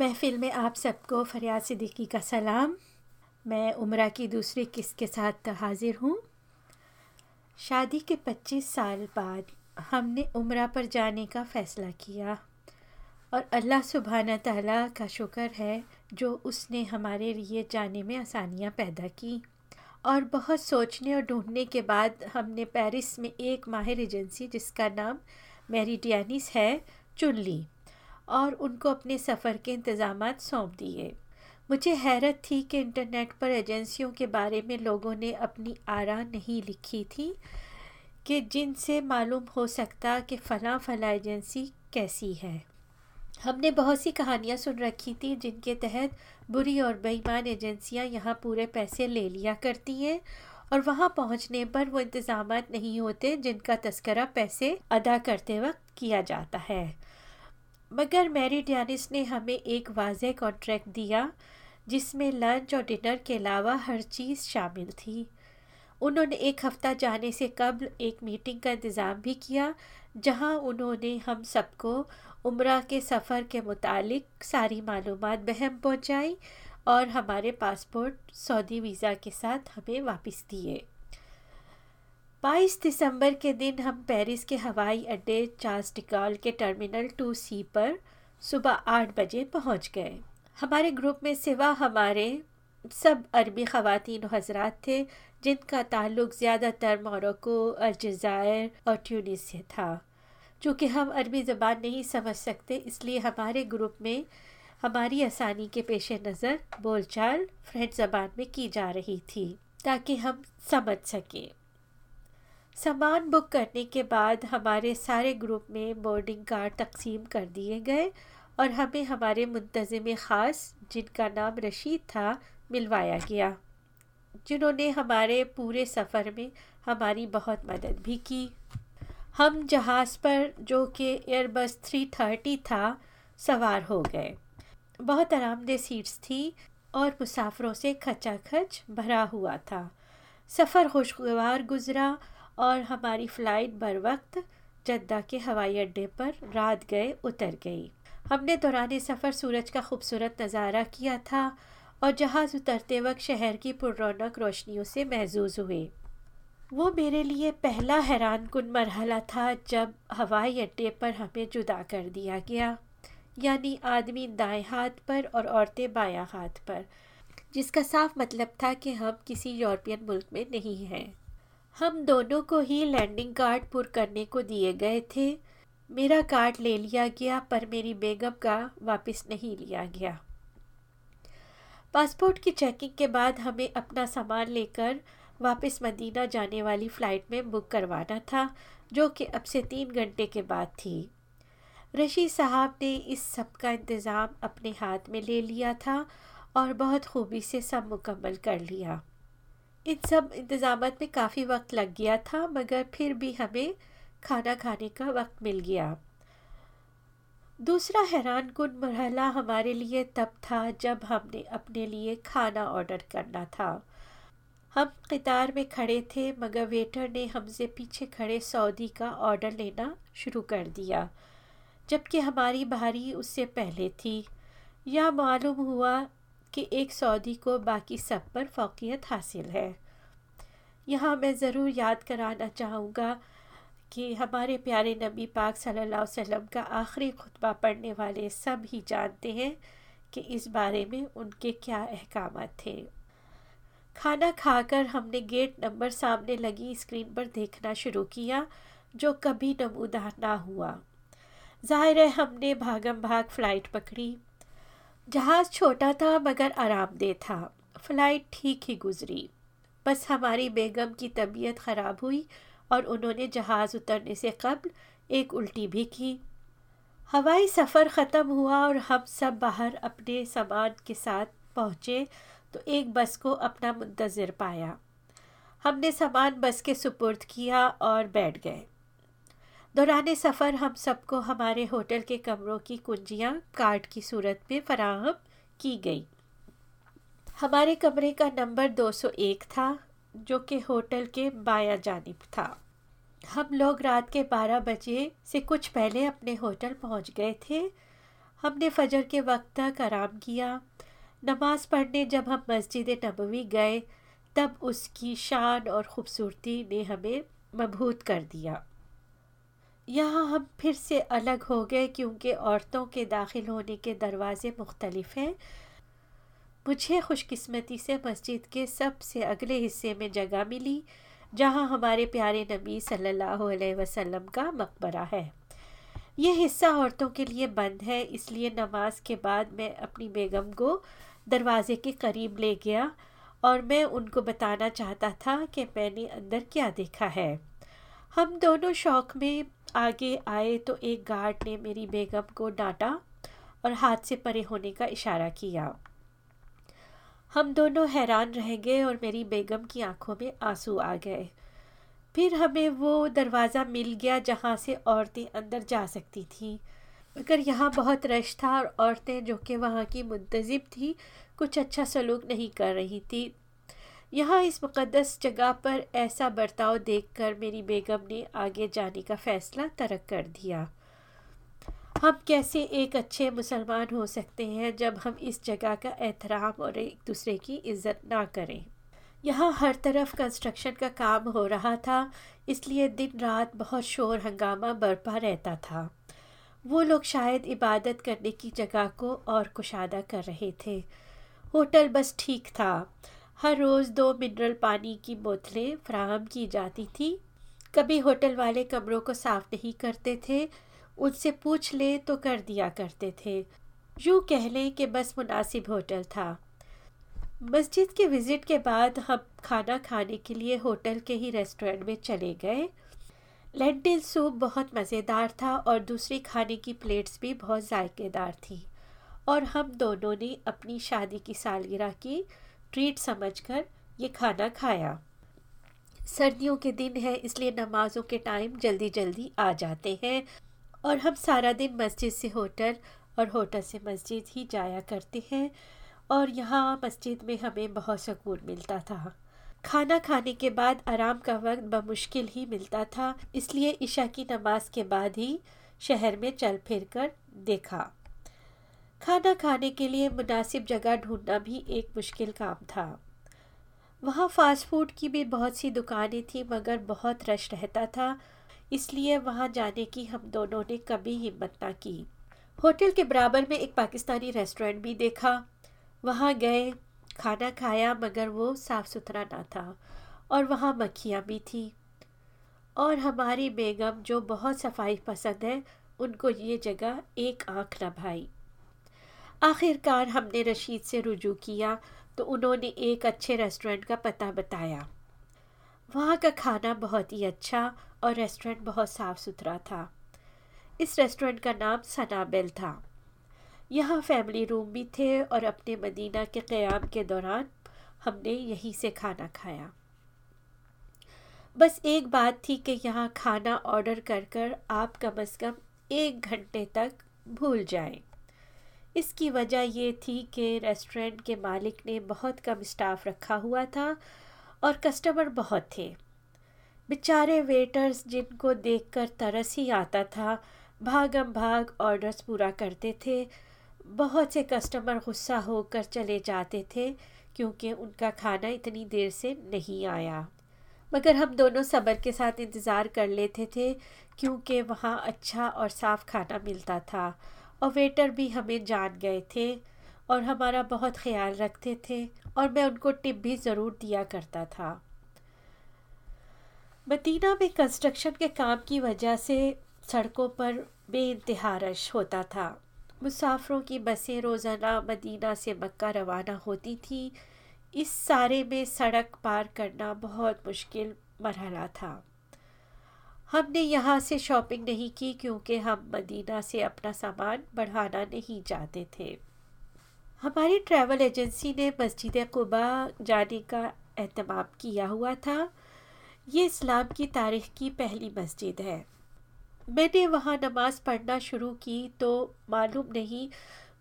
महफिल में आप सबको फरियाद सिद्दीकी का सलाम। मैं उम्र की दूसरी किस्त के साथ हाजिर हूँ। शादी के 25 साल बाद हमने उम्र पर जाने का फ़ैसला किया। और अल्लाह सुबहाना ताला का शुक्र है जो उसने हमारे लिए जाने में आसानियाँ पैदा की। और बहुत सोचने और ढूँढने के बाद हमने पेरिस में एक माहिर एजेंसी जिसका नाम मेरिडियानिस है, चुन ली। और उनको अपने सफ़र के इंतज़ाम सौंप दिए। मुझे हैरत थी कि इंटरनेट पर एजेंसियों के बारे में लोगों ने अपनी आरा नहीं लिखी थी कि जिनसे मालूम हो सकता कि फ़लाँ फ़ला एजेंसी कैसी है। हमने बहुत सी कहानियाँ सुन रखी थी जिनके तहत बुरी और बेईमान एजेंसियाँ यहाँ पूरे पैसे ले लिया करती हैं और वहाँ पहुँचने पर वो इंतज़ाम नहीं होते जिनका तस्करा पैसे अदा करते वक्त किया जाता है। मगर मैरी डियानिस ने हमें एक वाज कॉन्ट्रैक्ट दिया, जिसमें लंच और डिनर के अलावा हर चीज़ शामिल थी। उन्होंने एक हफ़्ता जाने से कबल एक मीटिंग का इंतज़ाम भी किया, जहाँ उन्होंने हम सबको उम्र के सफ़र के मुतालिक सारी मालूम बहम पहुंचाई और हमारे पासपोर्ट सऊदी वीज़ा के साथ हमें वापस दिए। 22 दिसंबर के दिन हम पेरिस के हवाई अड्डे चार्ल्स टिकाल के टर्मिनल टू सी पर सुबह आठ बजे पहुँच गए। हमारे ग्रुप में सिवा हमारे सब अरबी ख़वातीन हजरात थे, जिनका ताल्लुक ज़्यादातर मोरक्को अलजायर और ट्यूनिस से था। चूँकि हम अरबी ज़बान नहीं समझ सकते, इसलिए हमारे ग्रुप में हमारी आसानी के पेश नज़र बोलचाल फ्रेंच ज़बान में की जा रही थी, ताकि हम समझ सकें। सामान बुक करने के बाद हमारे सारे ग्रुप में बोर्डिंग कार्ड तकसीम कर दिए गए और हमें हमारे मुंतज़म ख़ास, जिनका नाम रशीद था, मिलवाया गया, जिन्होंने हमारे पूरे सफ़र में हमारी बहुत मदद भी की। हम जहाज़ पर, जो कि एयरबस थ्री थर्टी था, सवार हो गए। बहुत आरामदेह सीट्स थी और मुसाफरों से खचाखच भरा हुआ था। सफ़र खुशगवार गुज़रा और हमारी फ़्लाइट बर वक्त जद्दा के हवाई अड्डे पर रात गए उतर गई। हमने दौरान सफ़र सूरज का खूबसूरत नज़ारा किया था और जहाज़ उतरते वक्त शहर की पुरौनक रोशनियों से महजूज हुए। वो मेरे लिए पहला हैरान कन मरहला था जब हवाई अड्डे पर हमें जुदा कर दिया गया, यानी आदमी दाएँ हाथ पर और औरतें बायां हाथ पर, जिसका साफ़ मतलब था कि हम किसी यूरोपियन मुल्क में नहीं हैं। हम दोनों को ही लैंडिंग कार्ड पुर करने को दिए गए थे। मेरा कार्ड ले लिया गया, पर मेरी बेगम का वापस नहीं लिया गया। पासपोर्ट की चेकिंग के बाद हमें अपना सामान लेकर वापस मदीना जाने वाली फ़्लाइट में बुक करवाना था, जो कि अब से तीन घंटे के बाद थी। रशीद साहब ने इस सब का इंतज़ाम अपने हाथ में ले लिया था और बहुत खूबी से सब मुकम्मल कर लिया। इन सब इंतज़ाम में काफ़ी वक्त लग गया था, मगर फिर भी हमें खाना खाने का वक्त मिल गया। दूसरा हैरान कन मरहला हमारे लिए तब था जब हमने अपने लिए खाना ऑर्डर करना था। हम कतार में खड़े थे, मगर वेटर ने हमसे पीछे खड़े सऊदी का ऑर्डर लेना शुरू कर दिया, जबकि हमारी बारी उससे पहले थी। यह मालूम हुआ कि एक सऊदी को बाकी सब पर फ़ोकियत हासिल है। यहाँ मैं ज़रूर याद कराना चाहूँगा कि हमारे प्यारे नबी पाक सल्लल्लाहु अलैहि वसल्लम का आखिरी खुतबा पढ़ने वाले सब ही जानते हैं कि इस बारे में उनके क्या अहकाम थे। खाना खाकर हमने गेट नंबर सामने लगी स्क्रीन पर देखना शुरू किया, जो कभी नमूदार ना हुआ। ज़ाहिर है हमने भागम भाग फ़्लाइट पकड़ी। जहाज़ छोटा था मगर आरामदेह था। फ़्लाइट ठीक ही गुज़री। बस हमारी बेगम की तबीयत ख़राब हुई और उन्होंने जहाज़ उतरने से कबल एक उल्टी भी की। हवाई सफ़र ख़त्म हुआ और हम सब बाहर अपने सामान के साथ पहुँचे तो एक बस को अपना मुंतज़र पाया। हमने सामान बस के सुपुर्द किया और बैठ गए। दौरान सफ़र हम सबको हमारे होटल के कमरों की कुंजियाँ कार्ड की सूरत में फराहम की गई। हमारे कमरे का नंबर 201 था, जो कि होटल के बाया जानब था। हम लोग रात के 12 बजे से कुछ पहले अपने होटल पहुँच गए थे। हमने फजर के वक्त तक आराम किया। नमाज़ पढ़ने जब हम मस्जिद नबवी गए, तब उसकी शान और ख़ूबसूरती ने हमें मबहूत कर दिया। यहाँ हम फिर से अलग हो गए क्योंकि औरतों के दाखिल होने के दरवाज़े मुख्तलिफ़ हैं। मुझे खुशकिस्मती से मस्जिद के सबसे अगले हिस्से में जगह मिली, जहाँ हमारे प्यारे नबी सल्लल्लाहु अलैहि वसल्लम का मकबरा है। यह हिस्सा औरतों के लिए बंद है, इसलिए नमाज़ के बाद मैं अपनी बेगम को दरवाज़े के करीब ले गया और मैं उनको बताना चाहता था कि मैंने अंदर क्या देखा है। हम दोनों शौक में आगे आए तो एक गार्ड ने मेरी बेगम को डांटा और हाथ से परे होने का इशारा किया। हम दोनों हैरान रह गए और मेरी बेगम की आँखों में आँसू आ गए। फिर हमें वो दरवाज़ा मिल गया जहाँ से औरतें अंदर जा सकती थीं। मगर यहाँ बहुत रश था और औरतें जो कि वहाँ की मुंतज़िब थी, कुछ अच्छा सलूक नहीं कर रही थी। यहाँ इस मुक़दस जगह पर ऐसा बर्ताव देखकर मेरी बेगम ने आगे जाने का फ़ैसला तरक कर दिया। हम कैसे एक अच्छे मुसलमान हो सकते हैं जब हम इस जगह का एहतराम और एक दूसरे की इज़्ज़त ना करें? यहाँ हर तरफ़ कंस्ट्रक्शन का काम हो रहा था, इसलिए दिन रात बहुत शोर हंगामा बरपा रहता था। वो लोग शायद इबादत करने की जगह को और कुशादा कर रहे थे। होटल बस ठीक था हर रोज़ दो मिनरल पानी की बोतलें फ्राहम की जाती थी। कभी होटल वाले कमरों को साफ़ नहीं करते थे, उनसे पूछ ले तो कर दिया करते थे। यूँ कह लें कि बस मुनासिब होटल था। मस्जिद के विज़िट के बाद हम खाना खाने के लिए होटल के ही रेस्टोरेंट में चले गए। लेंटिल सूप बहुत मज़ेदार था और दूसरी खाने की प्लेट्स भी बहुत जायकेदार थी। और हम दोनों ने अपनी शादी की सालगिरह की ट्रीट समझकर ये खाना खाया। सर्दियों के दिन है, इसलिए नमाज़ों के टाइम जल्दी जल्दी आ जाते हैं और हम सारा दिन मस्जिद से होटल और होटल से मस्जिद ही जाया करते हैं और यहाँ मस्जिद में हमें बहुत सुकून मिलता था। खाना खाने के बाद आराम का वक्त बमुश्किल ही मिलता था, इसलिए ईशा की नमाज़ के बाद ही शहर में चल फिर कर देखा। खाना खाने के लिए मुनासिब जगह ढूंढना भी एक मुश्किल काम था। वहाँ फ़ास्ट फ़ूड की भी बहुत सी दुकानें थी, मगर बहुत रश रहता था, इसलिए वहाँ जाने की हम दोनों ने कभी हिम्मत ना की। होटल के बराबर में एक पाकिस्तानी रेस्टोरेंट भी देखा। वहाँ गए, खाना खाया, मगर वो साफ़ सुथरा ना था, और वहाँ मक्खियाँ भी थी। और हमारी बेगम जो बहुत सफ़ाई पसंद है, उनको ये जगह एक आँख न भाई। आखिरकार हमने रशीद से रुजू किया तो उन्होंने एक अच्छे रेस्टोरेंट का पता बताया। वहाँ का खाना बहुत ही अच्छा और रेस्टोरेंट बहुत साफ़ सुथरा था। इस रेस्टोरेंट का नाम सनाबेल था। यहाँ फैमिली रूम भी थे और अपने मदीना के क़्याम के दौरान हमने यहीं से खाना खाया। बस एक बात थी कि यहाँ खाना ऑर्डर कर कर आप कम अज़ कम एक घंटे तक भूल जाएँ। इसकी वजह ये थी कि रेस्टोरेंट के मालिक ने बहुत कम स्टाफ रखा हुआ था और कस्टमर बहुत थे। बेचारे वेटर्स जिनको देखकर तरस ही आता था भागम भाग ऑर्डर्स पूरा करते थे। बहुत से कस्टमर गुस्सा होकर चले जाते थे क्योंकि उनका खाना इतनी देर से नहीं आया। मगर हम दोनों सब्र के साथ इंतज़ार कर लेते थे क्योंकि वहाँ अच्छा और साफ़ खाना मिलता था। और वेटर भी हमें जान गए थे और हमारा बहुत ख्याल रखते थे और मैं उनको टिप भी ज़रूर दिया करता था। मदीना में कंस्ट्रक्शन के काम की वजह से सड़कों पर बेानतहा रश होता था। मुसाफरों की बसें रोज़ाना मदीना से मक्का रवाना होती थी। इस सारे में सड़क पार करना बहुत मुश्किल मरहला था। हमने यहाँ से शॉपिंग नहीं की क्योंकि हम मदीना से अपना सामान बढ़ाना नहीं चाहते थे। हमारी ट्रैवल एजेंसी ने मस्जिद कुबा जाने का अहतमाम किया हुआ था। ये इस्लाम की तारीख़ की पहली मस्जिद है। मैंने वहाँ नमाज़ पढ़ना शुरू की तो मालूम नहीं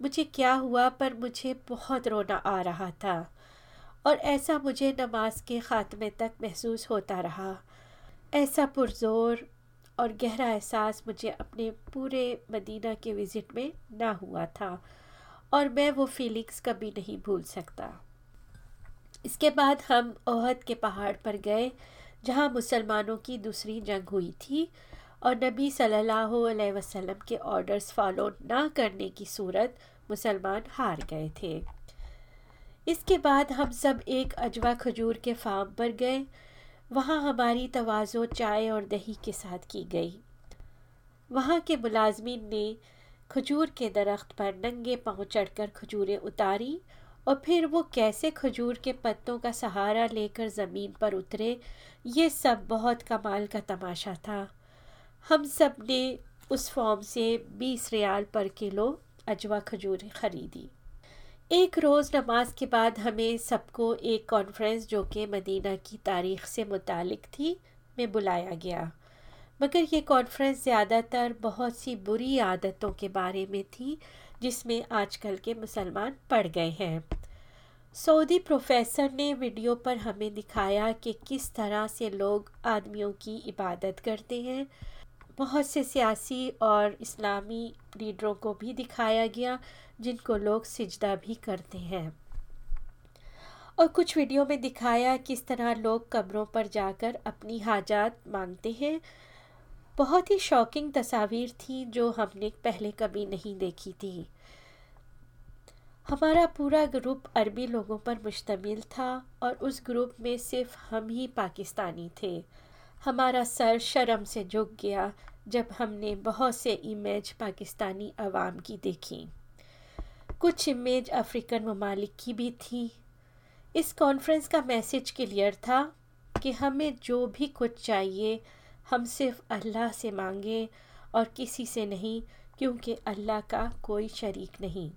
मुझे क्या हुआ पर मुझे बहुत रोना आ रहा था और ऐसा मुझे नमाज़ के ख़ात्मे तक महसूस होता रहा। ऐसा पुरजोर और गहरा एहसास मुझे अपने पूरे मदीना के विज़िट में ना हुआ था और मैं वो फीलिंग्स कभी नहीं भूल सकता। इसके बाद हम ओहद के पहाड़ पर गए, जहाँ मुसलमानों की दूसरी जंग हुई थी और नबी सल्लल्लाहु अलैहि वसल्लम के ऑर्डर्स फॉलो ना करने की सूरत मुसलमान हार गए थे। इसके बाद हम सब एक अजवा खजूर के फार्म पर गए वहाँ हमारी तवाज़ो चाय और दही के साथ की गई। वहाँ के मुलाजमीन ने खजूर के दरख्त पर नंगे पाँव चढ़कर खजूरें उतारी और फिर वो कैसे खजूर के पत्तों का सहारा लेकर ज़मीन पर उतरे, ये सब बहुत कमाल का तमाशा था। हम सबने उस फॉर्म से बीस रियाल पर किलो अजवा खजूरें ख़रीदी। एक रोज़ नमाज़ के बाद हमें सबको एक कॉन्फ्रेंस जो कि मदीना की तारीख़ से मुतालिक थी, में बुलाया गया। मगर ये कॉन्फ्रेंस ज़्यादातर बहुत सी बुरी आदतों के बारे में थी, जिसमें आजकल के मुसलमान पड़ गए हैं। सऊदी प्रोफेसर ने वीडियो पर हमें दिखाया कि किस तरह से लोग आदमियों की इबादत करते हैं बहुत से सियासी और इस्लामी लीडरों को भी दिखाया गया, जिनको लोग सिजदा भी करते हैं। और कुछ वीडियो में दिखाया किस तरह लोग कब्रों पर जाकर अपनी हाजात मांगते हैं। बहुत ही शॉकिंग तस्वीर थी, जो हमने पहले कभी नहीं देखी थी। हमारा पूरा ग्रुप अरबी लोगों पर मुश्तमिल था, और उस ग्रुप में सिर्फ़ हम ही पाकिस्तानी थे। हमारा सर शर्म से झुक गया जब हमने बहुत से इमेज पाकिस्तानी अवाम की देखी। कुछ इमेज अफ्रीकन ममालिक की भी थी। इस कॉन्फ्रेंस का मैसेज क्लियर था कि हमें जो भी कुछ चाहिए, हम सिर्फ़ अल्लाह से मांगे और किसी से नहीं, क्योंकि अल्लाह का कोई शरीक नहीं।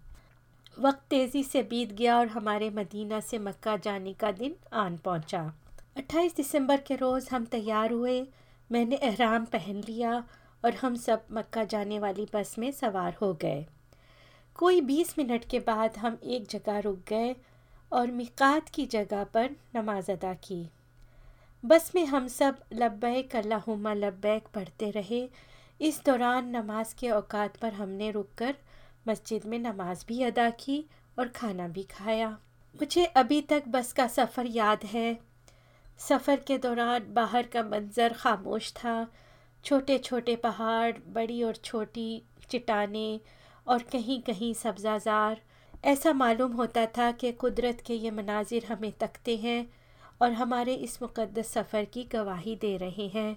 वक्त तेज़ी से बीत गया और हमारे मदीना से मक्का जाने का दिन आन पहुँचा। 28 दिसंबर के रोज़ हम तैयार हुए, मैंने एहराम पहन लिया और हम सब मक्का जाने वाली बस में सवार हो गए। कोई बीस मिनट के बाद हम एक जगह रुक गए और मिकात की जगह पर नमाज़ अदा की। बस में हम सब लब्बैक अल्लाहुम्मा लब्बैक पढ़ते रहे। इस दौरान नमाज़ के औकात पर हमने रुककर मस्जिद में नमाज़ भी अदा की और खाना भी खाया। मुझे अभी तक बस का सफ़र याद है। सफ़र के दौरान बाहर का मंज़र खामोश था। छोटे छोटे पहाड़, बड़ी और छोटी चट्टाने और कहीं कहीं सब्ज़ाजार। ऐसा मालूम होता था कि कुदरत के ये मनाजिर हमें तकते हैं और हमारे इस मुक़दस सफ़र की गवाही दे रहे हैं।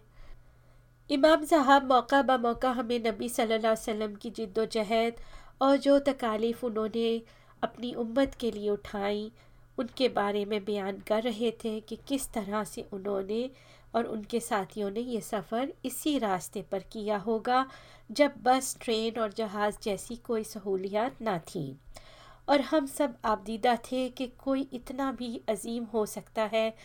इमाम साहब मौका ब मौका हमें नबी सल्लल्लाहु अलैहि वसल्लम की जिद्दोजहद और जो तकालीफ़ उन्होंने अपनी उम्मत के लिए उठाई उनके बारे में बयान कर रहे थे कि किस तरह से उन्होंने और उनके साथियों ने ये सफ़र इसी रास्ते पर किया होगा, जब बस, ट्रेन और जहाज़ जैसी कोई सहूलियात ना थी। और हम सब आबदीदा थे कि कोई इतना भी अजीम हो सकता है।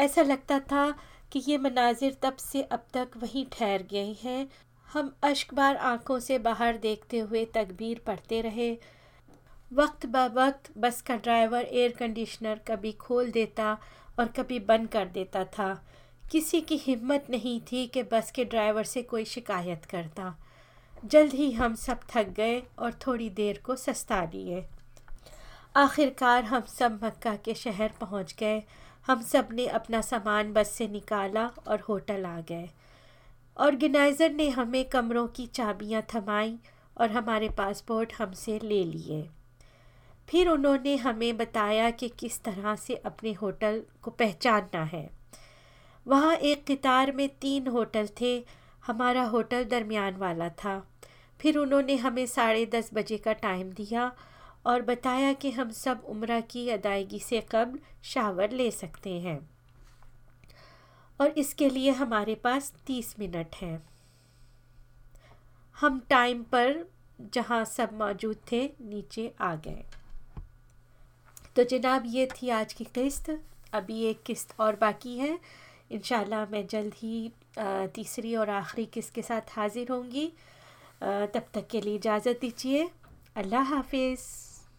ऐसा लगता था कि ये मनाजिर तब से अब तक वहीं ठहर गए हैं। हम अश्कबार आँखों से बाहर देखते हुए तकबीर पढ़ते रहे। वक्त ब वक्त बस का ड्राइवर एयर कंडीशनर कभी खोल देता और कभी बंद कर देता था। किसी की हिम्मत नहीं थी कि बस के ड्राइवर से कोई शिकायत करता। जल्द ही हम सब थक गए और थोड़ी देर को सस्ता लिए। आखिरकार हम सब मक्का के शहर पहुँच गए। हम सबने अपना सामान बस से निकाला और होटल आ गए। ऑर्गेनाइज़र ने हमें कमरों की चाबियाँ थमाई और हमारे पासपोर्ट हमसे ले लिए। फिर उन्होंने हमें बताया कि किस तरह से अपने होटल को पहचानना है। वहाँ एक कतार में तीन होटल थे, हमारा होटल दरमियान वाला था। फिर उन्होंने हमें साढ़े दस बजे का टाइम दिया और बताया कि हम सब उम्र की अदायगी से कबल शावर ले सकते हैं। और इसके लिए हमारे पास तीस मिनट हैं। हम टाइम पर जहाँ सब मौजूद थे, नीचे आ गए। तो जनाब, ये थी आज की किस्त। अभी एक किस्त और बाकी है। इन मैं जल्द ही तीसरी और आखिरी किस्त के साथ हाज़िर होंगी। तब तक के लिए इजाज़त दीजिए। अल्लाह हाफिज़।